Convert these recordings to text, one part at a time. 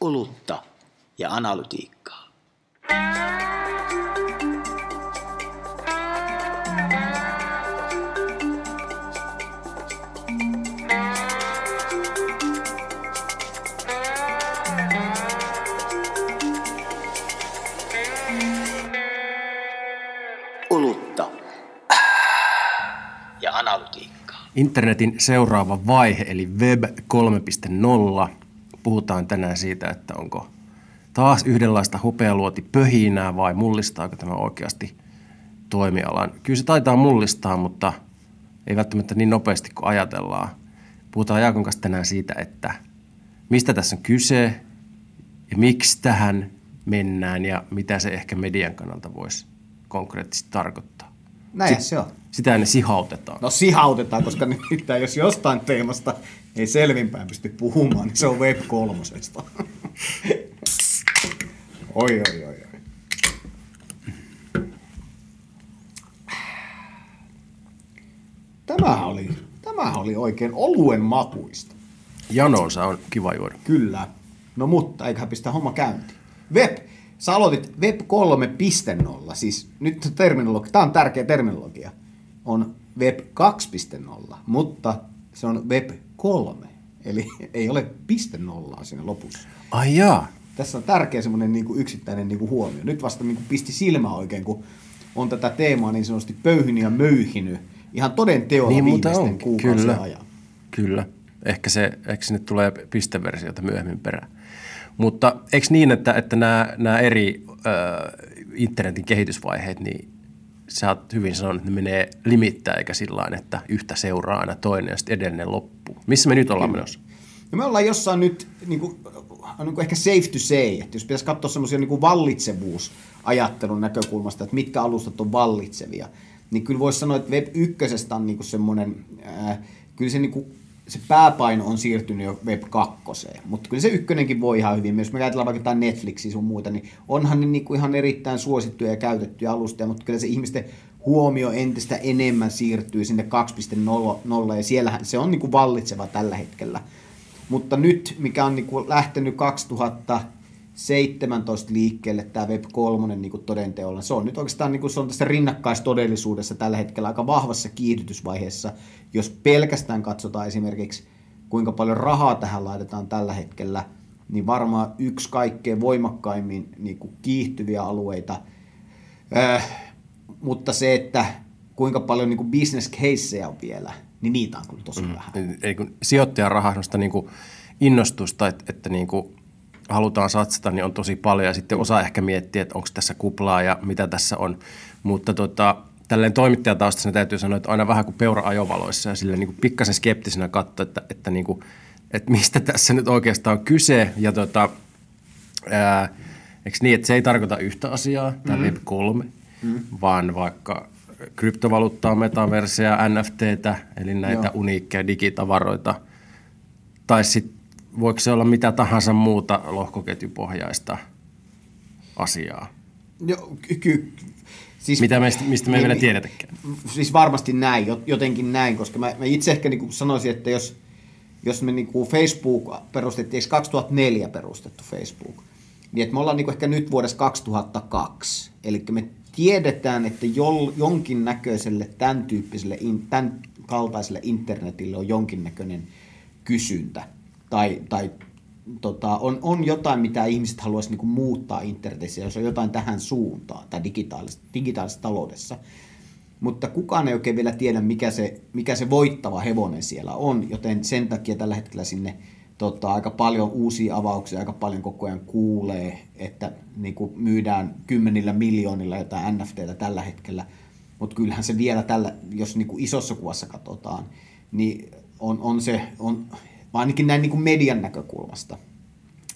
olutta ja analytiikkaa. Ja. Internetin seuraava vaihe, eli Web 3.0. Puhutaan tänään siitä, että onko taas yhdenlaista hopealuoti pöhinää vai mullistaako tämä oikeasti toimialan. Kyllä se taitaa mullistaa, mutta ei välttämättä niin nopeasti kuin ajatellaan. Puhutaan Jaakon kanssa tänään siitä, että mistä tässä on kyse ja miksi tähän mennään ja mitä se ehkä median kannalta voisi konkreettisesti tarkoittaa. Näin se on. Sitä ne sihautetaan. No sihautetaan, koska nimittäin jos jostain teemasta ei selvinpäin pysty puhumaan, niin se on Web kolmosesta. oi, oi, oi, oi. Tämä oli, tämä oli oikein oluen makuista. Janonsa on kiva juoda. Kyllä. No mutta, eiköhän pistä homma käyntiin. Web. Sä aloitit Web 3.0, siis nyt terminologia, tämä on tärkeä terminologia, on Web 2.0, mutta se on Web 3, eli ei ole piste nollaa siinä lopussa. Ai jaa. Tässä on tärkeä semmoinen niin kuin yksittäinen niin kuin huomio. Nyt vasta niin kuin pisti silmä oikein, kun on tätä teemaa niin sanotusti pöyhinyt ja möyhinyt ihan toden teolla Niin viimeisten kuukausien Kyllä. ajan. Kyllä. Ehkä, se, ehkä sinne tulee pisteversiota myöhemmin perään. Mutta eikö niin, että, että nämä, nämä eri äh, internetin kehitysvaiheet, niin sä oot hyvin sanonut, että ne menee limittäin eikä sillä että yhtä seuraa aina toinen ja sitten edellinen loppuu. Missä me nyt ollaan menossa? No me ollaan jossain nyt niin kuin, niin kuin ehkä safe to say, että jos pitäisi katsoa semmoisia niin vallitsevuusajattelun näkökulmasta, että mitkä alustat on vallitsevia, niin kyllä voisi sanoa, että Web 1 on niin kuin semmoinen, ää, kyllä se, niin kuin, se pääpaino on siirtynyt jo Web 2. Mutta kyllä se ykkönenkin voi ihan hyvin. Jos me ajatellaan vaikka jotain Netflixiä sun muuta, niin onhan ne niinku ihan erittäin suosittuja ja käytettyjä alustoja, mutta kyllä se ihmisten huomio entistä enemmän siirtyy sinne 2.0 ja siellähän se on niinku vallitseva tällä hetkellä. Mutta nyt, mikä on niinku lähtenyt 2000 17 liikkeelle tämä Web3 niin todenteolla. Se on nyt oikeastaan niin kuin, se on tässä rinnakkaistodellisuudessa tällä hetkellä aika vahvassa kiihdytysvaiheessa, jos pelkästään katsotaan esimerkiksi kuinka paljon rahaa tähän laitetaan tällä hetkellä, niin varmaan yksi kaikkein voimakkaimmin niin kuin kiihtyviä alueita. Äh, mutta se, että kuinka paljon niin kuin business caseja on vielä, niin niitä on kyllä tosi mm. vähän. Eli kun sijoittajan rahasta niin kuin innostusta, että, että niin kuin halutaan satsata, niin on tosi paljon. Ja sitten osa ehkä miettiä, että onko tässä kuplaa ja mitä tässä on. Mutta tota, tälleen toimittajataustassa täytyy sanoa, että aina vähän kuin peura ajovaloissa ja sille niin kuin pikkasen skeptisenä katsoa, että, että, niin kuin, että mistä tässä nyt oikeastaan on kyse. Ja tota, ää, eikö niin, että se ei tarkoita yhtä asiaa, tämä mm. Web 3, mm. vaan vaikka kryptovaluuttaa, metaverseja, NFTtä, eli näitä Joo. uniikkeja digitavaroita. Tai sitten voiko se olla mitä tahansa muuta lohkoketjupohjaista asiaa? Joo, ky- ky- siis, mitä meistä, mistä me ei niin, vielä tiedetäkään. Siis varmasti näin, jotenkin näin, koska mä, mä itse ehkä niin sanoisin, että jos, jos me niin Facebook perustettiin, eikö 2004 perustettu Facebook, niin että me ollaan niin ehkä nyt vuodessa 2002. Eli me tiedetään, että jol, jonkinnäköiselle tämän tyyppiselle, tämän kaltaiselle internetille on jonkinnäköinen kysyntä. Tai, tai tota, on, on jotain, mitä ihmiset haluaisivat niinku muuttaa internetissä, jos on jotain tähän suuntaan tai digitaalisessa, digitaalisessa taloudessa. Mutta kukaan ei oikein vielä tiedä, mikä se, mikä se voittava hevonen siellä on, joten sen takia tällä hetkellä sinne tota, aika paljon uusia avauksia, aika paljon koko ajan kuulee, että niin kuin myydään kymmenillä miljoonilla jotain NFTtä tällä hetkellä. Mutta kyllähän se vielä tällä, jos niin kuin isossa kuvassa katsotaan, niin on, on se, on, ainakin näin niin kuin median näkökulmasta,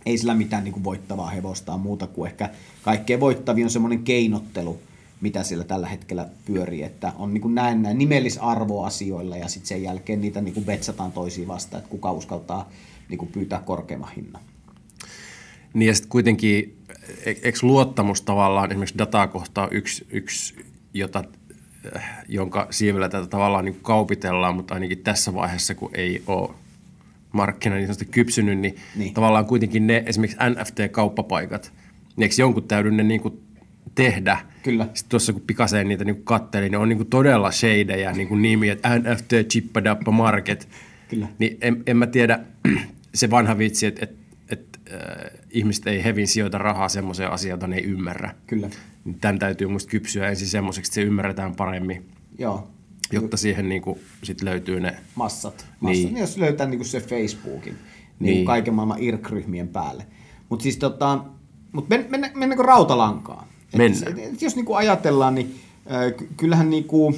ei sillä mitään niin kuin voittavaa hevostaa muuta kuin ehkä kaikkein voittavin on semmoinen keinottelu, mitä siellä tällä hetkellä pyörii, että on niin kuin näin, näin nimellisarvo asioilla ja sitten sen jälkeen niitä niin kuin vetsataan toisiin vastaan, että kuka uskaltaa niin kuin pyytää korkeamman hinnan. Niin ja sitten kuitenkin, eikö luottamus tavallaan esimerkiksi dataa kohtaan yksi, yksi jota, jonka siivellä tätä tavallaan niin kaupitellaan, mutta ainakin tässä vaiheessa, kun ei ole markkina niin sanotusti kypsynyt, niin, Niin. tavallaan kuitenkin ne esimerkiksi NFT-kauppapaikat, niin eikö jonkun täydy ne niin kuin tehdä? Kyllä. Sitten tuossa kun pikaseen niitä niin kattelin, niin on niin kuin todella shadeja niin kuin nimi, että NFT Chippadappa Market. Kyllä. Niin en, en mä tiedä, se vanha vitsi, että, että, että äh, ihmiset ei hevin sijoita rahaa semmoiseen asiaan, jota ne ei ymmärrä. Kyllä. Niin Tämän täytyy musta kypsyä ensin semmoiseksi, että se ymmärretään paremmin, Joo. Jotta siihen niin kuin sit löytyy ne massat. massat. Niin. Niin. Jos löytää niin se Facebookin niin. Niin. kaiken maailman IRC-ryhmien päälle. Mutta siis tota, mut men, mennä, mennäänkö rautalankaan? Et Mennään. Et, et jos niinku ajatellaan, niin äh, ky- kyllähän niinku,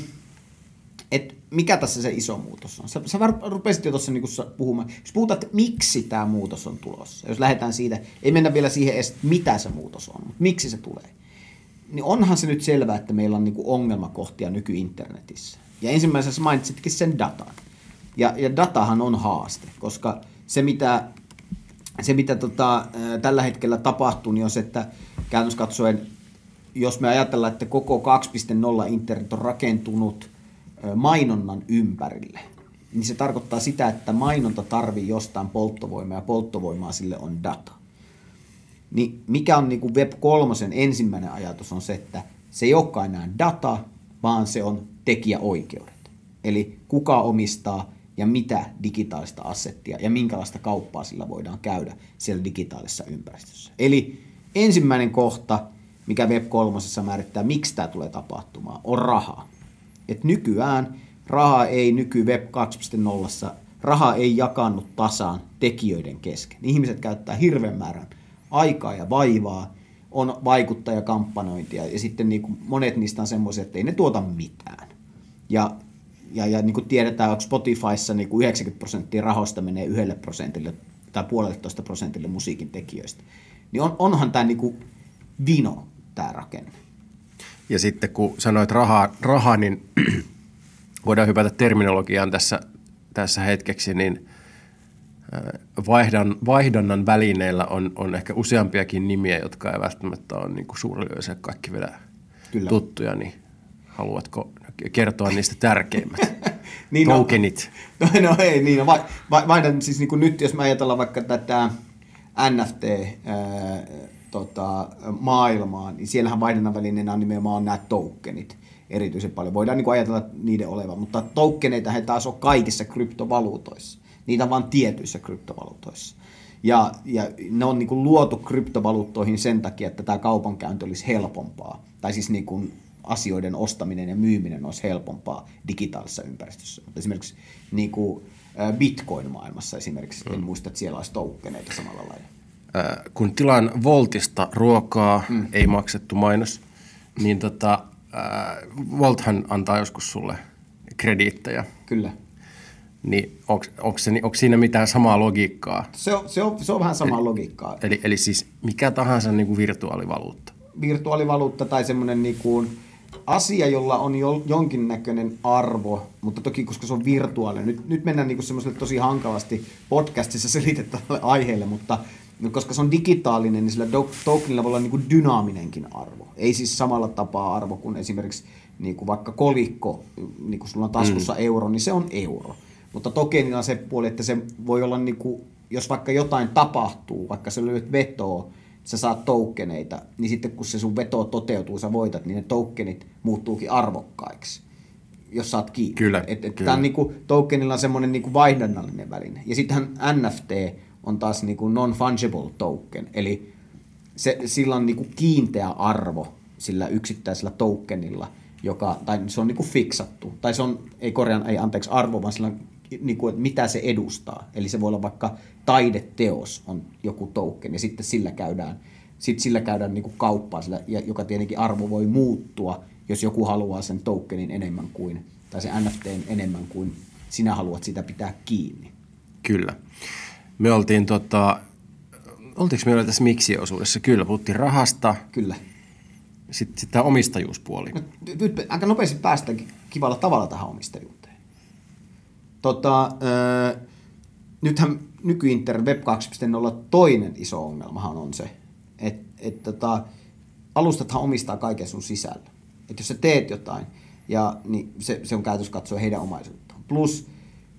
et mikä tässä se iso muutos on? Sä, sä rupesit jo tuossa niinku sa- puhumaan. Jos puhutaan, että miksi tämä muutos on tulossa, jos lähdetään siitä, ei mennä vielä siihen edes, mitä se muutos on, mutta miksi se tulee, niin onhan se nyt selvää, että meillä on niinku ongelmakohtia nykyinternetissä. Ja ensimmäisessä mainitsitkin sen datan. Ja, ja datahan on haaste, koska se mitä, se, mitä tota, tällä hetkellä tapahtuu, niin on se, että käytännössä katsoen, jos me ajatellaan, että koko 2.0 internet on rakentunut mainonnan ympärille, niin se tarkoittaa sitä, että mainonta tarvii jostain polttovoimaa ja polttovoimaa sille on data. Niin mikä on niin kuin Web 3 ensimmäinen ajatus on se, että se ei olekaan enää data, vaan se on tekijäoikeudet. Eli kuka omistaa ja mitä digitaalista assettia ja minkälaista kauppaa sillä voidaan käydä siellä digitaalisessa ympäristössä. Eli ensimmäinen kohta, mikä Web 3 määrittää, miksi tämä tulee tapahtumaan, on raha. Et nykyään raha ei nyky Web 2.0, raha ei jakannu tasaan tekijöiden kesken. Ihmiset käyttää hirveän määrän aikaa ja vaivaa, on vaikuttajakampanjointia ja sitten niin kuin monet niistä on semmoisia, että ei ne tuota mitään. Ja, ja, ja niin kuin tiedetään, että Spotifyssa niin kuin 90 prosenttia rahoista menee yhdelle prosentille tai puolitoista prosentille musiikin tekijöistä. Niin on, onhan tämä niin kuin vino, tämä rakenne. Ja sitten kun sanoit rahaa, raha, niin voidaan hypätä terminologiaan tässä, tässä hetkeksi, niin äh, vaihdan, vaihdannan välineillä on, on ehkä useampiakin nimiä, jotka ei välttämättä ole niin suurille kaikki vielä Kyllä. tuttuja, niin haluatko kertoa niistä tärkeimmät? Niin no- Tokenit. No, no ei niin, no, va, va, vaihdan siis niin kuin nyt, jos me ajatellaan vaikka tätä NFT ää, tota, maailmaa, niin siellähän vaihdannan välineenä on nimenomaan nämä tokenit erityisen paljon. Voidaan niin kuin ajatella niiden olevan, mutta tokeneita he taas on kaikissa kryptovaluutoissa. Niitä on vain tietyissä kryptovaluutoissa. Ja, ja ne on niin kuin luotu kryptovaluuttoihin sen takia, että tämä kaupankäynti olisi helpompaa. Tai siis niin kuin asioiden ostaminen ja myyminen olisi helpompaa digitaalisessa ympäristössä. Mutta esimerkiksi niin kuin Bitcoin-maailmassa esimerkiksi, en muista, että siellä olisi tokeneita samalla lailla. Äh, kun tilaan Voltista ruokaa, mm. ei maksettu mainos, niin tota, äh, Volthan antaa joskus sulle krediittejä. Kyllä. Niin onko, onko, se, onko siinä mitään samaa logiikkaa? Se on, se on, se on vähän samaa logiikkaa. Eli, eli siis mikä tahansa niin kuin virtuaalivaluutta. virtuaalivaluutta tai semmoinen niin kuin asia, jolla on jo, jonkinnäköinen arvo, mutta toki koska se on virtuaalinen. Nyt, nyt mennään niin semmoiselle tosi hankalasti podcastissa selitettävälle aiheelle, mutta koska se on digitaalinen, niin sillä tokenilla voi olla niin kuin dynaaminenkin arvo. Ei siis samalla tapaa arvo kuin esimerkiksi niin kuin vaikka kolikko, niin kuin sulla on taskussa mm. euro, niin se on euro. Mutta tokenilla on se puoli, että se voi olla, niin kuin, jos vaikka jotain tapahtuu, vaikka sä löydät vetoa, sä saat tokeneita, niin sitten kun se sun veto toteutuu, sä voitat, niin ne tokenit muuttuukin arvokkaiksi, jos saat kiinni. Kyllä, et, et kyllä. Tämä on niinku, tokenilla on semmoinen niinku vaihdannallinen väline. Ja sittenhän NFT on taas niinku non-fungible token, eli se, sillä on niinku kiinteä arvo sillä yksittäisellä tokenilla, joka, tai se on niinku fiksattu, tai se on, ei korjaan, ei anteeksi arvo, vaan sillä on niinku, että mitä se edustaa. Eli se voi olla vaikka taideteos on joku token, ja sitten sillä käydään, sit sillä käydään niinku kauppaa, sillä, joka tietenkin arvo voi muuttua, jos joku haluaa sen tokenin enemmän kuin, tai sen NFTn enemmän kuin sinä haluat sitä pitää kiinni. Kyllä. Me oltiin tota, oltiinko me tässä miksi-osuudessa? Kyllä, puhuttiin rahasta, Kyllä. sitten sit tämä omistajuuspuoli. No, nyt aika nopeasti päästään kivalla tavalla tähän omistajuuteen. Tota, öö, nythän nykyinter Web 2.0 toinen iso ongelmahan on se, että et, tota, alustathan omistaa kaiken sun sisällä. Että jos sä teet jotain, ja, niin se, se on käytössä katsoa heidän omaisuuttaan. Plus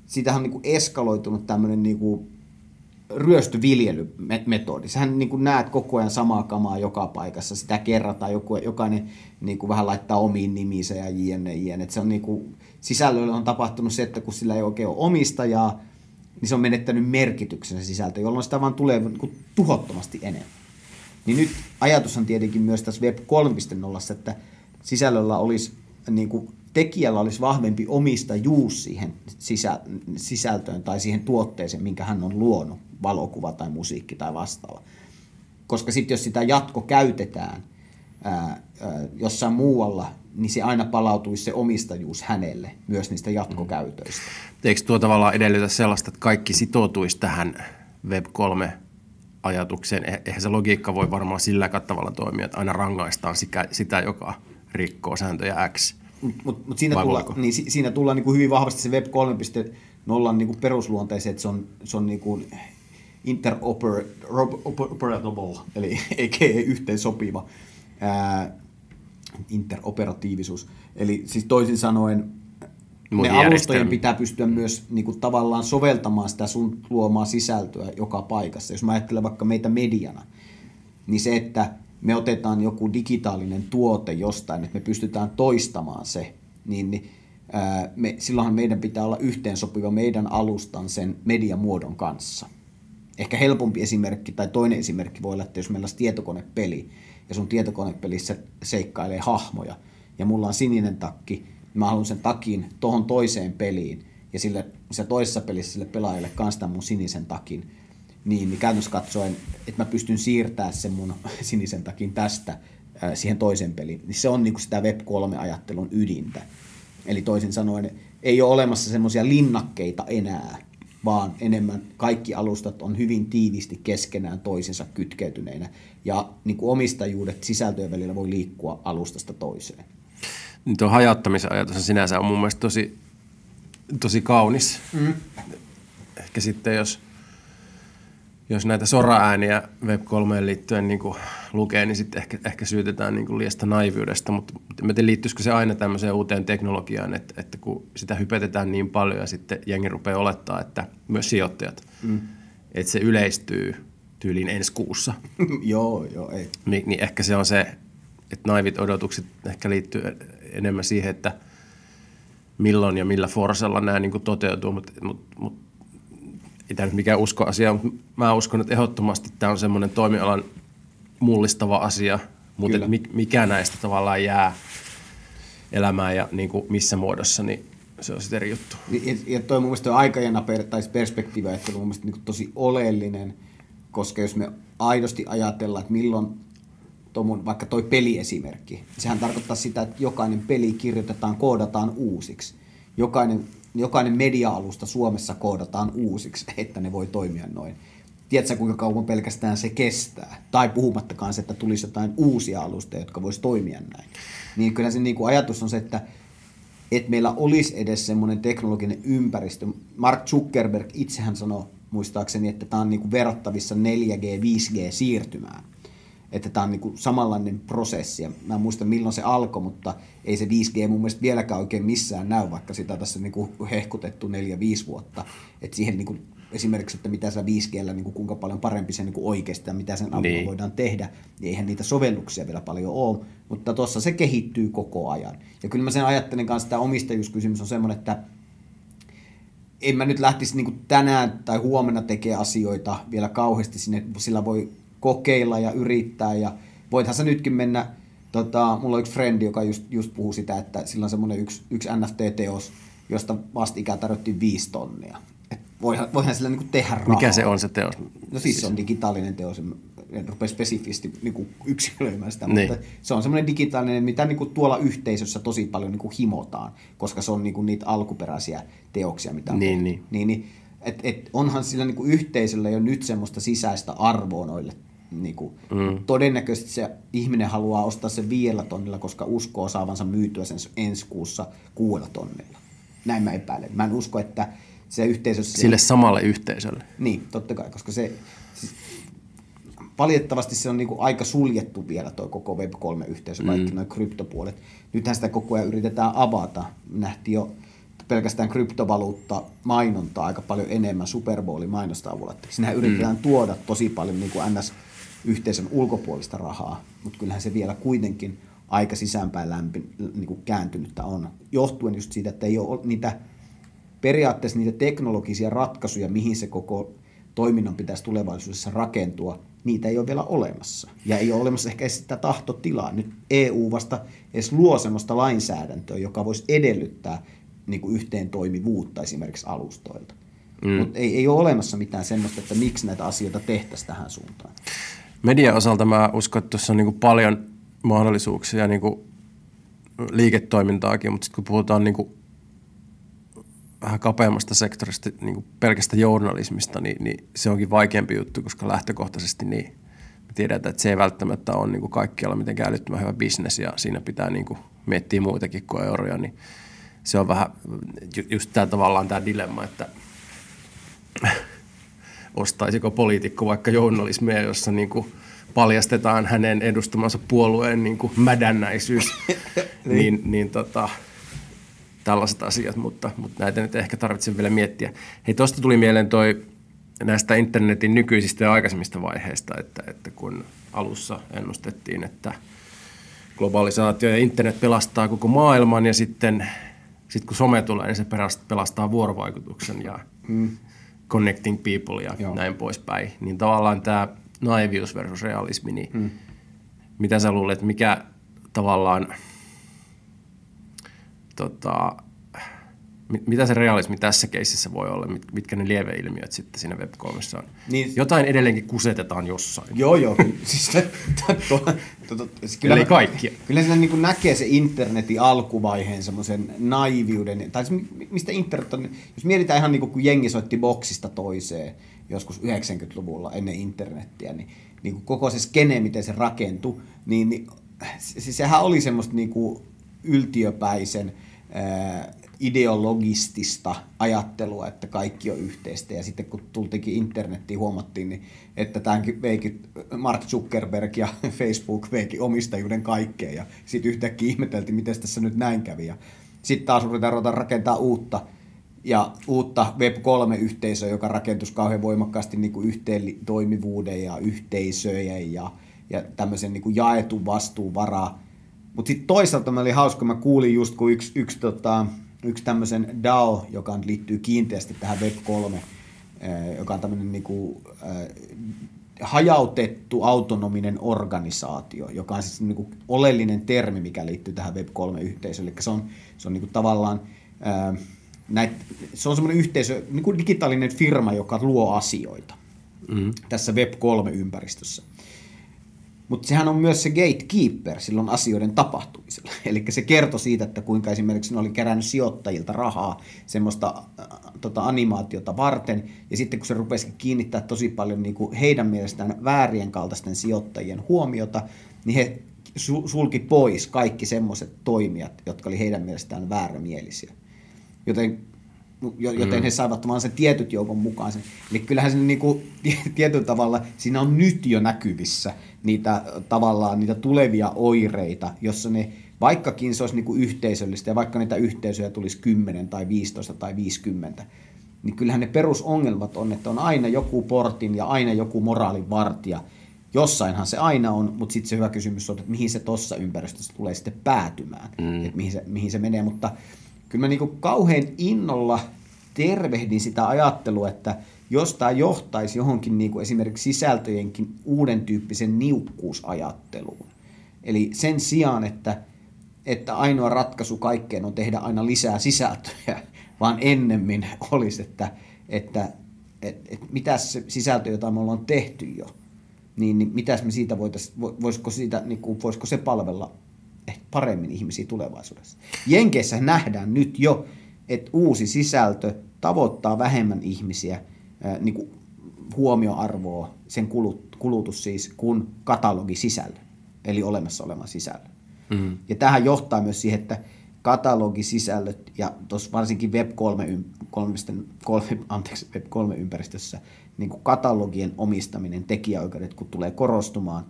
siitähän on niin kuin eskaloitunut tämmöinen niin kuin ryöstöviljelymetodi. Sähän niin kuin näet koko ajan samaa kamaa joka paikassa, sitä kerrataan, joku, jokainen niin kuin vähän laittaa omiin nimiinsä ja jne, jne. Se on niin kuin, sisällöllä on tapahtunut se, että kun sillä ei oikein ole omistajaa, niin se on menettänyt merkityksen se sisältö, jolloin sitä vaan tulee niin tuhottomasti enemmän. Niin nyt ajatus on tietenkin myös tässä Web 3.0, että sisällöllä olisi niin kuin tekijällä olisi vahvempi omistajuus siihen sisä, sisältöön tai siihen tuotteeseen, minkä hän on luonut, valokuva tai musiikki tai vastaava. Koska sitten jos sitä jatko käytetään ää, ää, jossain muualla, niin se aina palautuisi se omistajuus hänelle myös niistä jatkokäytöistä. Eikö tuo tavallaan edellytä sellaista, että kaikki sitoutuisi tähän Web3 ajatukseen? Eh- eihän se logiikka voi varmaan sillä kattavalla toimia, että aina rangaistaan sitä, joka rikkoo sääntöjä X. Mutta mut, mut siinä, tulla, niin, siinä tullaan niin kuin hyvin vahvasti se Web 3.0 niin kuin perusluonteeseen, että se on, se on niin kuin interoperable, eli eikä yhteen sopiva ää, interoperatiivisuus. Eli siis toisin sanoen ne alustojen pitää pystyä myös niin kuin, tavallaan soveltamaan sitä sun luomaa sisältöä joka paikassa. Jos mä ajattelen vaikka meitä mediana, niin se, että me otetaan joku digitaalinen tuote jostain, että me pystytään toistamaan se, niin, niin ää, me, silloinhan meidän pitää olla yhteensopiva meidän alustan sen mediamuodon kanssa. Ehkä helpompi esimerkki tai toinen esimerkki voi olla, että jos meillä olisi tietokonepeli ja sun tietokonepelissä seikkailee hahmoja. Ja mulla on sininen takki, mä haluan sen takin tohon toiseen peliin. Ja sille, se toisessa pelissä sille pelaajalle kanssa mun sinisen takin, niin, niin käytännössä katsoen, että mä pystyn siirtämään sen mun sinisen takin tästä ää, siihen toisen peliin, niin se on niin kuin sitä Web3-ajattelun ydintä. Eli toisin sanoen, ei ole olemassa semmoisia linnakkeita enää, vaan enemmän kaikki alustat on hyvin tiivisti keskenään toisensa kytkeytyneinä, ja niin kuin omistajuudet sisältöjen välillä voi liikkua alustasta toiseen. Niin tuo hajauttamisen ajatus sinänsä on mun mielestä tosi, tosi kaunis. Mm. Ehkä sitten jos jos näitä sora-ääniä Web3 liittyen niin kuin lukee, niin sitten ehkä, ehkä syytetään niin kuin liiasta naivyydesta, mutta mä tiedän, liittyisikö se aina tämmöiseen uuteen teknologiaan, että, että kun sitä hypetetään niin paljon ja sitten jengi rupeaa olettaa, että myös sijoittajat, mm. että se yleistyy tyyliin ensi kuussa. joo, joo, ei. Ni, niin ehkä se on se, että naivit odotukset ehkä liittyy enemmän siihen, että milloin ja millä forsella nämä niin kuin toteutuu, mutta, mutta, mutta ei tämä nyt mikään uskoasia, mutta mä uskon, että ehdottomasti tämä on semmoinen toimialan mullistava asia, mutta mikä näistä tavallaan jää elämään ja niin kuin missä muodossa, niin se on sitten eri juttu. Ja, ja toi mun mielestä aikajana per, tai perspektiivi on mun mielestä niin tosi oleellinen, koska jos me aidosti ajatellaan, että milloin tuommoinen, vaikka toi peliesimerkki, sehän tarkoittaa sitä, että jokainen peli kirjoitetaan, koodataan uusiksi. Jokainen jokainen media-alusta Suomessa koodataan uusiksi, että ne voi toimia noin. Tiedätkö, kuinka kauan pelkästään se kestää? Tai puhumattakaan se, että tulisi jotain uusia alustoja, jotka voisi toimia näin. Niin kyllä se niin kuin ajatus on se, että, että meillä olisi edes semmoinen teknologinen ympäristö. Mark Zuckerberg itsehän sanoi muistaakseni, että tämä on niin kuin verrattavissa 4G, 5G-siirtymään että tämä on niin kuin samanlainen prosessi. Ja mä en muista milloin se alkoi, mutta ei se 5G mun mielestä vieläkään oikein missään näy, vaikka sitä tässä niin kuin hehkutettu 4-5 vuotta. Että siihen niin kuin esimerkiksi, että mitä se 5G, niin kuin kuinka paljon parempi se niin kuin oikeasti ja mitä sen avulla niin. voidaan tehdä, niin eihän niitä sovelluksia vielä paljon ole, mutta tuossa se kehittyy koko ajan. Ja kyllä mä sen ajattelen kanssa, että tämä omistajuuskysymys on semmoinen, että en mä nyt lähtisi niin kuin tänään tai huomenna tekemään asioita vielä kauheasti sinne, sillä voi kokeilla ja yrittää ja voithan sä nytkin mennä, tota, mulla on yksi frendi, joka just, just puhuu sitä, että sillä on semmoinen yksi, yksi NFT-teos, josta vastikään tarvittiin viisi tonnia. Et voihan, voihan sillä niinku tehdä rahaa. Mikä se on se teos? No siis se on digitaalinen teos, en rupea spesifisti niinku yksilöimään sitä, niin. mutta se on semmoinen digitaalinen, mitä niinku tuolla yhteisössä tosi paljon niinku himotaan, koska se on niinku niitä alkuperäisiä teoksia, mitä on niin, niin. niin, niin et, et onhan sillä niinku yhteisöllä jo nyt semmoista sisäistä arvoa noille niin kuin, mm. todennäköisesti se ihminen haluaa ostaa sen viidellä tonnilla, koska uskoo saavansa myytyä sen ensi kuussa kuudella tonnilla. Näin mä epäilen. Mä en usko, että se yhteisö... Sille samalle yhteisölle. Niin, totta kai, koska se... Siis, valitettavasti se on niin kuin aika suljettu vielä tuo koko Web3-yhteisö, mm. kaikki nuo kryptopuolet. Nythän sitä koko ajan yritetään avata. Nähtiin jo pelkästään kryptovaluutta mainontaa aika paljon enemmän Super Bowlin mainosta avulla. Että sinähän yritetään mm. tuoda tosi paljon niin kuin NS-yhteisön ulkopuolista rahaa, mutta kyllähän se vielä kuitenkin aika sisäänpäin lämpi, niin kuin kääntynyttä on, johtuen just siitä, että ei ole niitä periaatteessa niitä teknologisia ratkaisuja, mihin se koko toiminnan pitäisi tulevaisuudessa rakentua, niitä ei ole vielä olemassa. Ja ei ole olemassa ehkä edes sitä tahtotilaa. Nyt EU vasta edes luo sellaista lainsäädäntöä, joka voisi edellyttää niin kuin yhteen toimivuutta esimerkiksi alustoilta. Mm. Mutta ei, ei ole olemassa mitään semmoista, että miksi näitä asioita tehtäisiin tähän suuntaan. Median osalta mä uskon, että tuossa on niin kuin paljon mahdollisuuksia niin kuin liiketoimintaakin, mutta sitten kun puhutaan niin kuin vähän kapeammasta sektorista, niin kuin pelkästä journalismista, niin, niin se onkin vaikeampi juttu, koska lähtökohtaisesti niin me tiedetään, että se ei välttämättä ole niin kuin kaikkialla mitenkään älyttömän hyvä bisnes ja siinä pitää niin kuin miettiä muitakin kuin euroja, niin se on vähän just tämä tavallaan tämä dilemma, että ostaisiko poliitikko vaikka journalismia, jossa niin kuin paljastetaan hänen edustamansa puolueen niin kuin mädännäisyys, niin, niin, niin tota, tällaiset asiat, mutta, mutta näitä nyt ehkä tarvitsen vielä miettiä. Hei, tuosta tuli mieleen toi näistä internetin nykyisistä ja aikaisemmista vaiheista, että, että kun alussa ennustettiin, että globalisaatio ja internet pelastaa koko maailman ja sitten sit kun some tulee, niin se pelastaa vuorovaikutuksen ja mm. Connecting people ja Joo. näin poispäin. Niin tavallaan tämä naivius versus realismi, niin mm. mitä sä luulet, mikä tavallaan tota, mitä se realismi tässä keississä voi olla, mitkä ne lieveilmiöt sitten siinä Web3 on. Niin, Jotain edelleenkin kusetetaan jossain. Joo, joo. siis, to, to, to, siis kyllä, Eli kaikkia. Kyllä siinä niin näkee se internetin alkuvaiheen semmoisen naiviuden, tai siis mistä internet on, jos mietitään ihan niin kuin kun jengi soitti boksista toiseen joskus 90-luvulla ennen internettiä, niin, niin kuin koko se skene, miten se rakentui, niin, niin siis sehän oli semmoista niin kuin yltiöpäisen ideologistista ajattelua, että kaikki on yhteistä. Ja sitten kun tultikin internettiin, huomattiin, niin, että tämänkin veikin Mark Zuckerberg ja Facebook veikin omistajuuden kaikkeen. Ja sitten yhtäkkiä ihmeteltiin, miten tässä nyt näin kävi. Ja sitten taas ruvetaan rakentaa uutta ja uutta Web3-yhteisöä, joka rakentuisi kauhean voimakkaasti niin kuin yhteen toimivuuden ja yhteisöjen ja, ja tämmöisen niin kuin jaetun vastuun varaa. Mutta sitten toisaalta mä oli hauska, mä kuulin just kun yksi, yksi, tota, yksi tämmöisen DAO, joka liittyy kiinteästi tähän Web3, eh, joka on tämmöinen niinku, äh, hajautettu autonominen organisaatio, joka on siis niinku oleellinen termi, mikä liittyy tähän Web3-yhteisöön. Eli se on, se on niinku tavallaan, äh, näit, se on semmoinen yhteisö, niinku digitaalinen firma, joka luo asioita mm. tässä Web3-ympäristössä. Mutta sehän on myös se gatekeeper silloin asioiden tapahtumisella. Eli se kertoi siitä, että kuinka esimerkiksi ne oli kerännyt sijoittajilta rahaa semmoista äh, tota, animaatiota varten. Ja sitten kun se rupesi kiinnittää tosi paljon niin kuin heidän mielestään väärien kaltaisten sijoittajien huomiota, niin he sulki pois kaikki semmoiset toimijat, jotka oli heidän mielestään väärämielisiä. Joten joten mm. he saivat vaan sen tietyt joukon mukaan. Sen. Eli kyllähän se niin kuin, tietyllä tavalla siinä on nyt jo näkyvissä niitä tavallaan niitä tulevia oireita, jossa ne, vaikkakin se olisi niin kuin yhteisöllistä ja vaikka niitä yhteisöjä tulisi 10 tai 15 tai 50, niin kyllähän ne perusongelmat on, että on aina joku portin ja aina joku moraalin vartija. Jossainhan se aina on, mutta sitten se hyvä kysymys on, että mihin se tuossa ympäristössä tulee sitten päätymään, mm. että mihin se, mihin se menee, mutta kyllä mä niin kauhean innolla tervehdin sitä ajattelua, että jos tämä johtaisi johonkin niin kuin esimerkiksi sisältöjenkin uuden tyyppisen niukkuusajatteluun. Eli sen sijaan, että, että ainoa ratkaisu kaikkeen on tehdä aina lisää sisältöjä, vaan ennemmin olisi, että, että että että mitä se sisältö, jota me ollaan tehty jo, niin, niin mitäs me siitä voitaisiin, voisiko, siitä, niin kuin, voisiko se palvella paremmin ihmisiä tulevaisuudessa. Jenkeissä nähdään nyt jo, että uusi sisältö tavoittaa vähemmän ihmisiä niin kuin huomioarvoa, sen kulut, kulutus siis, kuin katalogisisältö, eli olemassa olevan sisällön. Mm. Ja tähän johtaa myös siihen, että katalogisisällöt ja tuossa varsinkin Web3, 3, 3, anteeksi, Web3-ympäristössä niin kuin katalogien omistaminen, tekijäoikeudet, kun tulee korostumaan,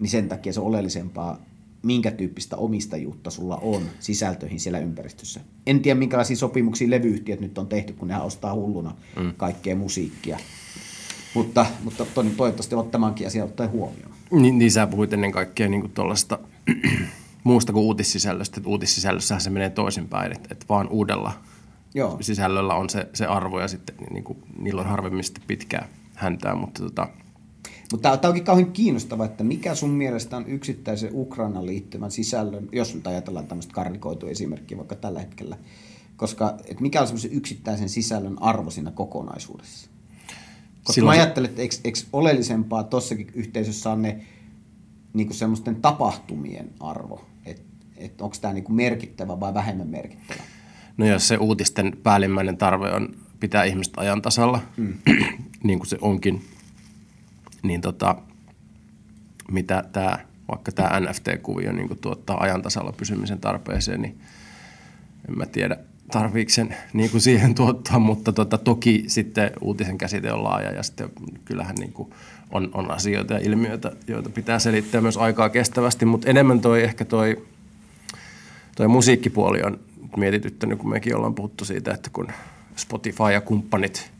niin sen takia se on oleellisempaa minkä tyyppistä omistajuutta sulla on sisältöihin siellä ympäristössä. En tiedä, minkälaisia sopimuksia levyyhtiöt nyt on tehty, kun ne ostaa hulluna mm. kaikkea musiikkia. Mutta, mutta toivottavasti ovat tämänkin asian ottaen huomioon. Niin, niin sä puhuit ennen kaikkea niin kuin tuollaista muusta kuin uutissisällöstä. Että uutissisällössähän se menee toisinpäin, että, että vaan uudella Joo. sisällöllä on se, se arvo ja sitten niin kuin, niillä on harvemmin sitten pitkää häntää, mutta tota, mutta tämä onkin kauhean kiinnostava, että mikä sun mielestä on yksittäisen Ukrainan liittyvän sisällön, jos nyt ajatellaan tämmöistä karrikoitua esimerkkiä vaikka tällä hetkellä, koska että mikä on semmoisen yksittäisen sisällön arvo siinä kokonaisuudessa? Koska Silloin mä ajattelen, että eikö, eikö oleellisempaa tuossakin yhteisössä on ne niin semmoisten tapahtumien arvo, että et onko tämä niin merkittävä vai vähemmän merkittävä? No jos se uutisten päällimmäinen tarve on pitää ihmistä ajan tasalla, mm. niin kuin se onkin, niin tota, mitä tämä, vaikka tämä NFT-kuvio niin tuottaa ajan tasalla pysymisen tarpeeseen, niin en mä tiedä, tarviiko sen niin kuin siihen tuottaa, mutta tota, toki sitten uutisen käsite on laaja ja sitten kyllähän niin kuin on, on asioita ja ilmiöitä, joita pitää selittää myös aikaa kestävästi, mutta enemmän toi ehkä toi, toi musiikkipuoli on mietityttänyt, kun mekin ollaan puhuttu siitä, että kun Spotify ja kumppanit.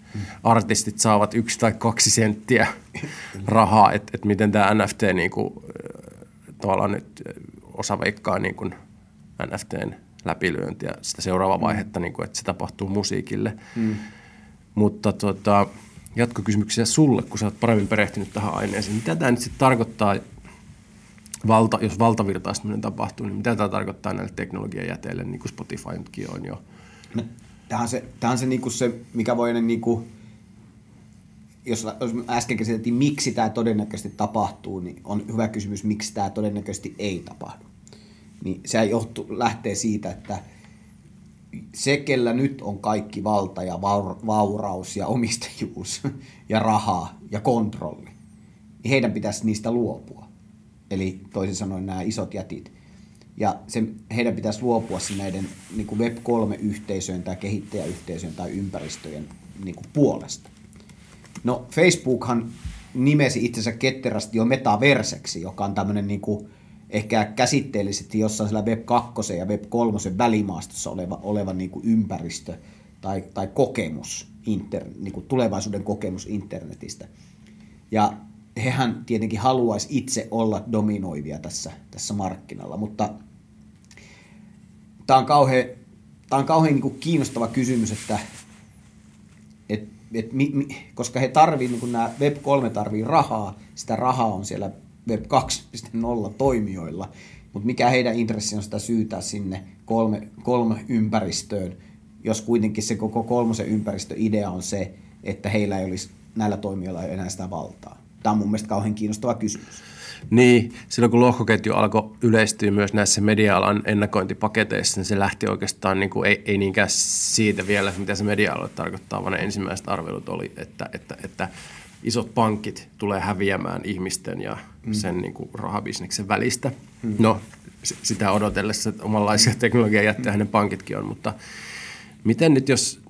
Artistit saavat yksi tai kaksi senttiä rahaa, että et miten tämä NFT niin kuin, tavallaan nyt osa veikkaa niin kuin NFTn läpilyöntiä, sitä seuraavaa mm. vaihetta, niin kuin, että se tapahtuu musiikille. Mm. Mutta tota, jatkokysymyksiä sulle, kun sä oot paremmin perehtynyt tähän aineeseen. Mitä tämä nyt sitten tarkoittaa, valta, jos valtavirtaistuminen tapahtuu, niin mitä tämä tarkoittaa näille teknologiajäteille, niin kuin Spotify nytkin on jo? Tämä on se, tämä on se, niin kuin se mikä voi niin kuin, jos, äsken käsiteltiin, miksi tämä todennäköisesti tapahtuu, niin on hyvä kysymys, miksi tämä todennäköisesti ei tapahdu niin se johtu, lähtee siitä, että se, kellä nyt on kaikki valta ja vauraus ja omistajuus ja rahaa ja kontrolli, niin heidän pitäisi niistä luopua. Eli toisin sanoen nämä isot jätit. Ja se, heidän pitäisi luopua näiden niin kuin Web3-yhteisöjen tai kehittäjäyhteisöjen tai ympäristöjen niin kuin puolesta. No Facebookhan nimesi itsensä ketterästi jo metaverseksi, joka on tämmöinen niin kuin ehkä käsitteellisesti jossain siellä Web 2 ja Web 3 välimaastossa oleva, oleva niin kuin ympäristö tai, tai kokemus, inter, niin kuin tulevaisuuden kokemus internetistä. Ja hehän tietenkin haluaisi itse olla dominoivia tässä, tässä markkinalla, mutta tämä on kauhean, tämä on kauhean niin kiinnostava kysymys, että et, et, mi, mi, koska he tarvii, niin kuin nämä Web3 tarvii rahaa, sitä rahaa on siellä Web 2.0 toimijoilla, mutta mikä heidän intressi on sitä syytää sinne kolme, kolme ympäristöön, jos kuitenkin se koko kolmosen ympäristöidea on se, että heillä ei olisi näillä toimijoilla enää sitä valtaa. Tämä on mun mielestä kauhean kiinnostava kysymys. Niin, silloin kun lohkoketju alkoi yleistyä myös näissä media-alan ennakointipaketeissa, niin se lähti oikeastaan niin kuin, ei, ei niinkään siitä vielä, mitä se media tarkoittaa, vaan ne ensimmäiset arvelut oli, että, että, että isot pankit tulee häviämään ihmisten ja mm. sen niin kuin rahabisneksen välistä. Mm. No, sitä odotellessa, että omanlaisia teknologiaa jättää hänen pankitkin on, mutta miten nyt, jos,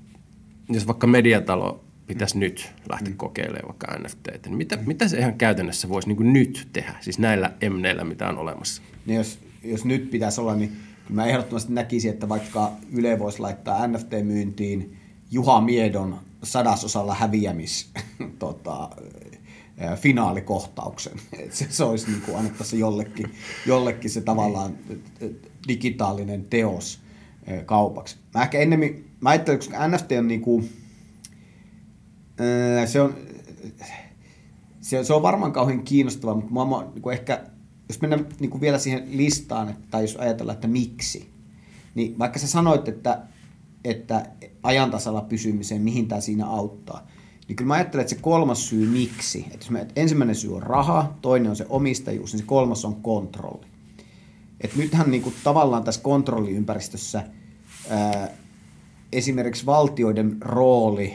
jos vaikka mediatalo pitäisi mm. nyt lähteä mm. kokeilemaan vaikka NFT, niin mitä, mitä se ihan käytännössä voisi niin nyt tehdä, siis näillä emneillä, mitä on olemassa? Niin jos, jos nyt pitäisi olla, niin mä ehdottomasti näkisin, että vaikka Yle voisi laittaa NFT-myyntiin Juha Miedon sadasosalla häviämis tota, finaalikohtauksen. Et se, se olisi niin kuin annettaisiin jollekin, jollekin se tavallaan digitaalinen teos kaupaksi. Mä ehkä ennemmin, mä ajattelen, koska NFT on niin kuin, se on, se, se on varmaan kauhean kiinnostava, mutta mä, niin kuin ehkä, jos mennään niin kuin vielä siihen listaan, että, tai jos ajatellaan, että miksi, niin vaikka sä sanoit, että että ajantasalla pysymiseen, mihin tämä siinä auttaa. Niin kyllä mä ajattelen, että se kolmas syy miksi, että jos me, että ensimmäinen syy on raha, toinen on se omistajuus, niin se kolmas on kontrolli. Et nythän niin kuin tavallaan tässä kontrolliympäristössä ää, esimerkiksi valtioiden rooli,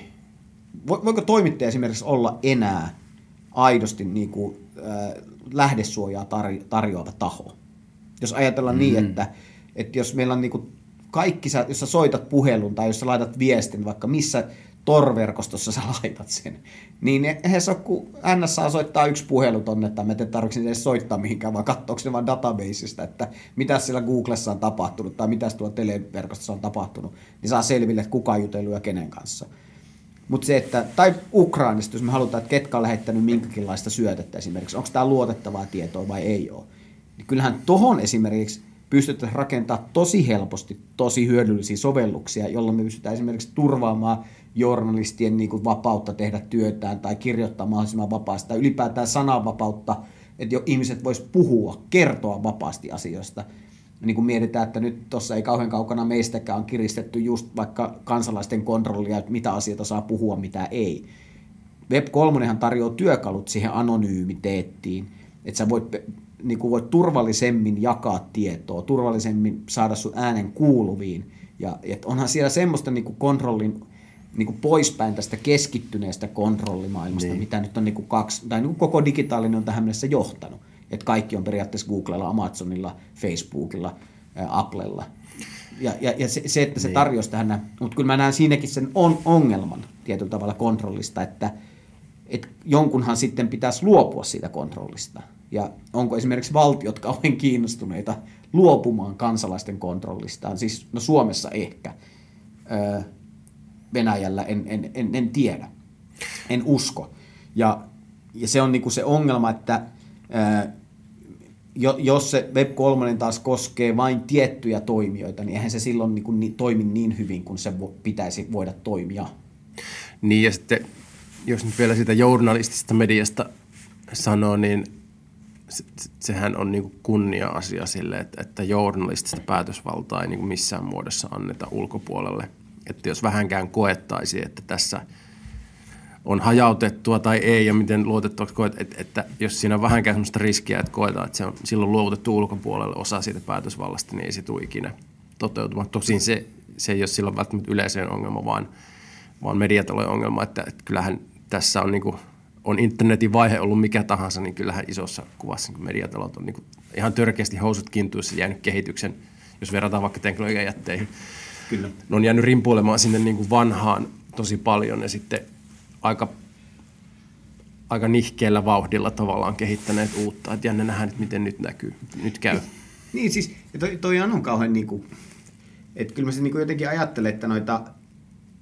voiko toimittaja esimerkiksi olla enää aidosti niin kuin, ää, lähdesuojaa tarjoava taho? Jos ajatellaan niin, mm-hmm. niin, että, että jos meillä on niin kuin kaikki, sä, jos sä soitat puhelun tai jos sä laitat viestin vaikka missä Tor-verkostossa sä laitat sen. Niin eihän se ole, kun NSA soittaa yksi puhelu tonne, että mä en tarvitse edes soittaa mihinkään, vaan katsoako ne vaan databaseista, että mitä siellä Googlessa on tapahtunut tai mitä tuolla televerkostossa on tapahtunut, niin saa selville, että kuka on jutellut ja kenen kanssa. Mutta se, että, tai Ukrainasta, jos me halutaan, että ketkä on lähettänyt minkäkinlaista syötettä esimerkiksi, onko tämä luotettavaa tietoa vai ei ole, niin kyllähän tohon esimerkiksi pystytään rakentamaan tosi helposti tosi hyödyllisiä sovelluksia, jolla me pystytään esimerkiksi turvaamaan journalistien niin kuin vapautta tehdä työtään tai kirjoittaa mahdollisimman vapaasti tai ylipäätään sananvapautta, että jo ihmiset vois puhua, kertoa vapaasti asioista. Niin kuin mietitään, että nyt tuossa ei kauhean kaukana meistäkään on kiristetty just vaikka kansalaisten kontrollia, että mitä asioita saa puhua, mitä ei. Web3 tarjoaa työkalut siihen anonyymiteettiin, että sä voit niin kuin voit turvallisemmin jakaa tietoa, turvallisemmin saada sun äänen kuuluviin. Ja et onhan siellä semmoista niin kuin kontrollin niin kuin poispäin tästä keskittyneestä kontrollimaailmasta, niin. mitä nyt on niin kuin kaksi, tai niin kuin koko digitaalinen on tähän mennessä johtanut. Että kaikki on periaatteessa Googlella, Amazonilla, Facebookilla, Applella. Ja, ja, ja se, se, että se niin. tarjosi tähän, mutta kyllä mä näen siinäkin sen on, ongelman tietyllä tavalla kontrollista, että et jonkunhan sitten pitäisi luopua siitä kontrollista. Ja onko esimerkiksi valtiot kauhean kiinnostuneita luopumaan kansalaisten kontrollistaan? Siis no Suomessa ehkä. Öö, Venäjällä en, en, en, en tiedä. En usko. Ja, ja se on niinku se ongelma, että öö, jos se Web3 taas koskee vain tiettyjä toimijoita, niin eihän se silloin niinku ni, toimi niin hyvin kuin se vo, pitäisi voida toimia. Niin ja sitten, jos nyt vielä sitä journalistisesta mediasta sanoo, niin se, sehän on niin kunnia-asia sille, että, että journalistista päätösvaltaa ei niin kuin missään muodossa anneta ulkopuolelle. Että jos vähänkään koettaisiin, että tässä on hajautettua tai ei ja miten luotettua koet, että, että jos siinä on vähänkään sellaista riskiä, että koetaan, että se on silloin luovutettu ulkopuolelle osa siitä päätösvallasta, niin ei se tule ikinä toteutumaan. Tosin se, se ei ole silloin välttämättä yleiseen ongelma, vaan, vaan mediatalojen ongelma, että, että kyllähän tässä on niin kuin on internetin vaihe ollut mikä tahansa, niin kyllähän isossa kuvassa niin mediatalot on niin kuin ihan törkeästi housut kintuissa jäänyt kehityksen, jos verrataan vaikka teknologian jätteihin. Kyllä. Ne on jäänyt rimpuilemaan sinne niin kuin vanhaan tosi paljon ja sitten aika, aika nihkeellä vauhdilla tavallaan kehittäneet uutta. Että jännä nähdään, että miten nyt näkyy, nyt käy. Niin siis, ja toi, toi on kauhean niin kuin, että kyllä mä se niin kuin jotenkin ajattelen, että noita,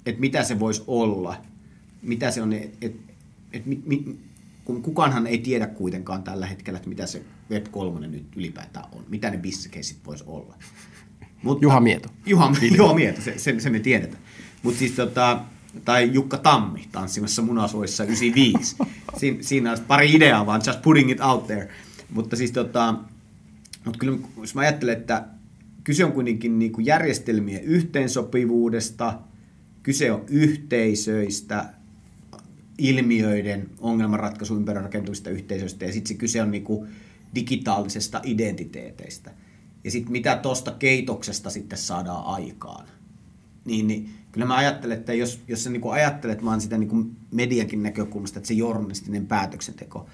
että mitä se voisi olla, mitä se on, että et mi, mi, kun kukaanhan ei tiedä kuitenkaan tällä hetkellä, että mitä se Web3 nyt ylipäätään on, mitä ne bissekeisit voisi olla. Mutta, Juha Mieto. Juha, Juha Mieto, se, se, se me tiedetään. Mutta siis tota, tai Jukka Tammi tanssimassa munasuojissa 95. Siin, siinä on pari ideaa vaan, just putting it out there. Mutta siis tota, mutta kyllä jos mä ajattelen, että kyse on kuitenkin niin kuin järjestelmien yhteensopivuudesta, kyse on yhteisöistä, ilmiöiden ongelmanratkaisu ympärillä rakentuvista yhteisöistä ja sitten se kyse on niinku digitaalisesta identiteeteistä. Ja sitten mitä tuosta keitoksesta sitten saadaan aikaan. Niin, niin kyllä mä ajattelen, että jos, jos sä niinku ajattelet vaan sitä niinku mediankin näkökulmasta, että se journalistinen päätöksenteko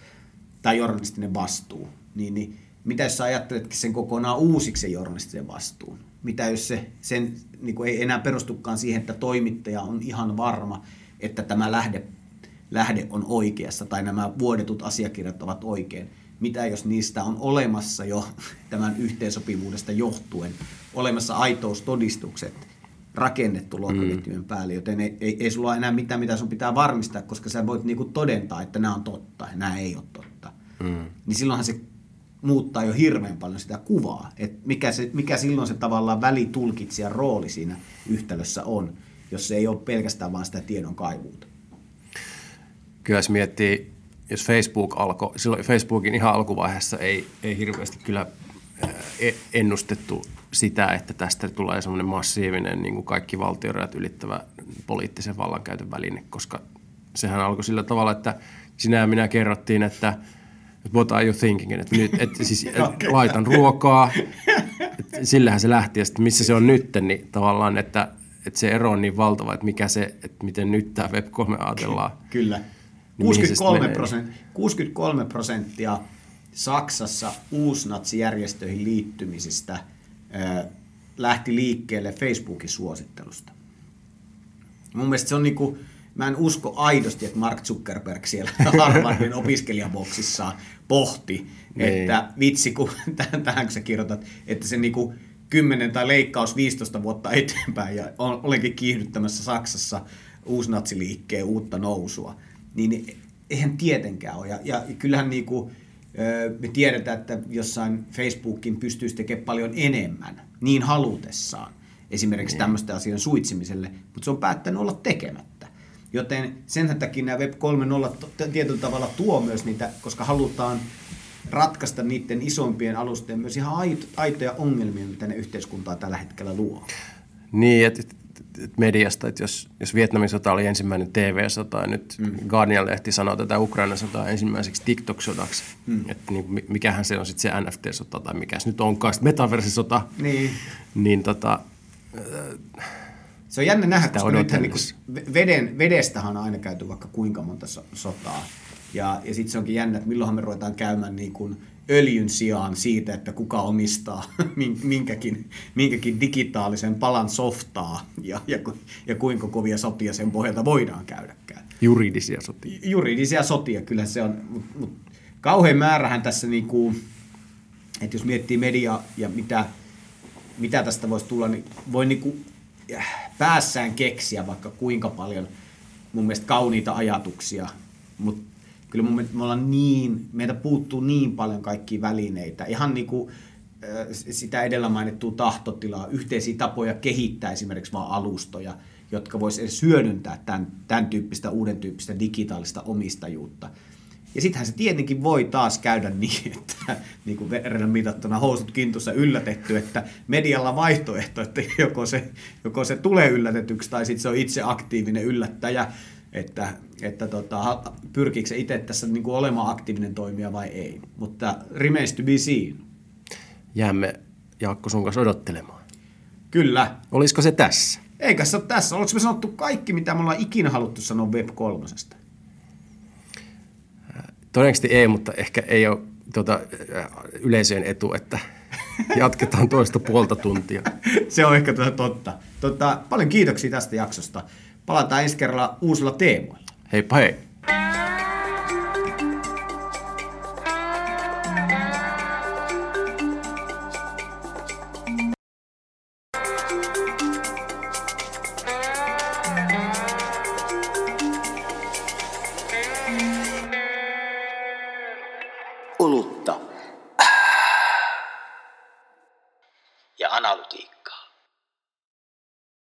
tai journalistinen vastuu, niin, niin mitä jos sä ajatteletkin sen kokonaan uusiksi se journalistisen vastuun? Mitä jos se sen, niin kuin ei enää perustukaan siihen, että toimittaja on ihan varma, että tämä lähde lähde on oikeassa tai nämä vuodetut asiakirjat ovat oikein. Mitä jos niistä on olemassa jo tämän yhteensopivuudesta johtuen, olemassa aitoustodistukset rakennettu luokkaketjujen mm. päälle, joten ei, ei, ei sulla ole enää mitään, mitä sun pitää varmistaa, koska sä voit niinku todentaa, että nämä on totta ja nämä ei ole totta. Mm. Niin silloinhan se muuttaa jo hirveän paljon sitä kuvaa, että mikä, se, mikä silloin se tavallaan välitulkitsijan rooli siinä yhtälössä on, jos se ei ole pelkästään vain sitä tiedon kaivuuta kyllä jos miettii, jos Facebook alkoi, silloin Facebookin ihan alkuvaiheessa ei, ei hirveästi kyllä e, ennustettu sitä, että tästä tulee semmoinen massiivinen niin kuin kaikki valtiorajat ylittävä poliittisen vallankäytön väline, koska sehän alkoi sillä tavalla, että sinä ja minä kerrottiin, että what are you thinking, että nyt, että siis että laitan ruokaa, että sillähän se lähti, ja sitten missä se on nyt, niin tavallaan, että, että se ero on niin valtava, että mikä se, että miten nyt tämä Web3 ajatellaan. Kyllä. 63, prosent, 63 prosenttia Saksassa uusnatsijärjestöihin liittymisistä lähti liikkeelle Facebookin suosittelusta. Mun mielestä se on niinku, mä en usko aidosti, että Mark Zuckerberg siellä Harvardin opiskelijaboksissa pohti, Niin. että vitsi, kun tähän, tähän kun sä kirjoitat, että se niinku 10 tai leikkaus 15 vuotta eteenpäin ja olenkin kiihdyttämässä Saksassa uusnatsiliikkeen uutta nousua, niin eihän tietenkään ole. Ja, ja kyllähän niinku, me tiedetään, että jossain Facebookin pystyisi tekemään paljon enemmän niin halutessaan esimerkiksi tämmöisten asioiden suitsimiselle, mutta se on päättänyt olla tekemättä. Joten sen takia nämä Web 3.0 to- tietyllä tavalla tuo myös niitä, koska halutaan ratkaista niiden isompien alustojen myös ihan aito, aitoja ongelmia, mitä ne yhteiskuntaa tällä hetkellä luo. Niin, että et, et mediasta, että jos, jos Vietnamin sota oli ensimmäinen TV-sota ja nyt mm. Guardian-lehti sanoo tätä Ukrainan sotaa ensimmäiseksi TikTok-sodaksi, mm. että niin, mi- mikähän se on sitten se NFT-sota tai mikä se nyt onkaan, sitten metaversisota, Niin. niin tota, Se on jännä nähdä, koska nythän niin odotellessa. veden, vedestähän on aina käyty vaikka kuinka monta so- sotaa. Ja, ja sitten se onkin jännä, että milloinhan me ruvetaan käymään niin kuin öljyn sijaan siitä, että kuka omistaa min- minkäkin, minkäkin digitaalisen palan softaa ja, ja, ja kuinka kovia sotia sen pohjalta voidaan käydäkään. juridisia sotia. Juridisia sotia, kyllä se on, mutta mut, kauhean määrähän tässä, niin kuin, että jos miettii mediaa ja mitä, mitä tästä voisi tulla, niin voi niin kuin päässään keksiä vaikka kuinka paljon mun mielestä kauniita ajatuksia, mutta kyllä mun me ollaan niin, meiltä puuttuu niin paljon kaikkia välineitä, ihan niin kuin sitä edellä mainittua tahtotilaa, yhteisiä tapoja kehittää esimerkiksi vaan alustoja, jotka vois edes hyödyntää tämän, tämän tyyppistä, uuden tyyppistä digitaalista omistajuutta. Ja sittenhän se tietenkin voi taas käydä niin, että niin kuin verran mitattuna housut kintussa yllätetty, että medialla vaihtoehto, että joko se, joko se tulee yllätetyksi tai sitten se on itse aktiivinen yllättäjä, että, että tota, pyrkiikö se itse tässä niin kuin olemaan aktiivinen toimija vai ei. Mutta remains to be seen. Jäämme Jaakko sun kanssa odottelemaan. Kyllä. Olisiko se tässä? Eikä se ole tässä. Oletko me sanottu kaikki, mitä me ollaan ikinä haluttu sanoa Web 3? Todennäköisesti ei, mutta ehkä ei ole tuota, yleisöjen etu, että jatketaan toista puolta tuntia. se on ehkä tuota totta. Tota, paljon kiitoksia tästä jaksosta. Palataan ensi kerralla uusilla teemoilla. Heippa hei!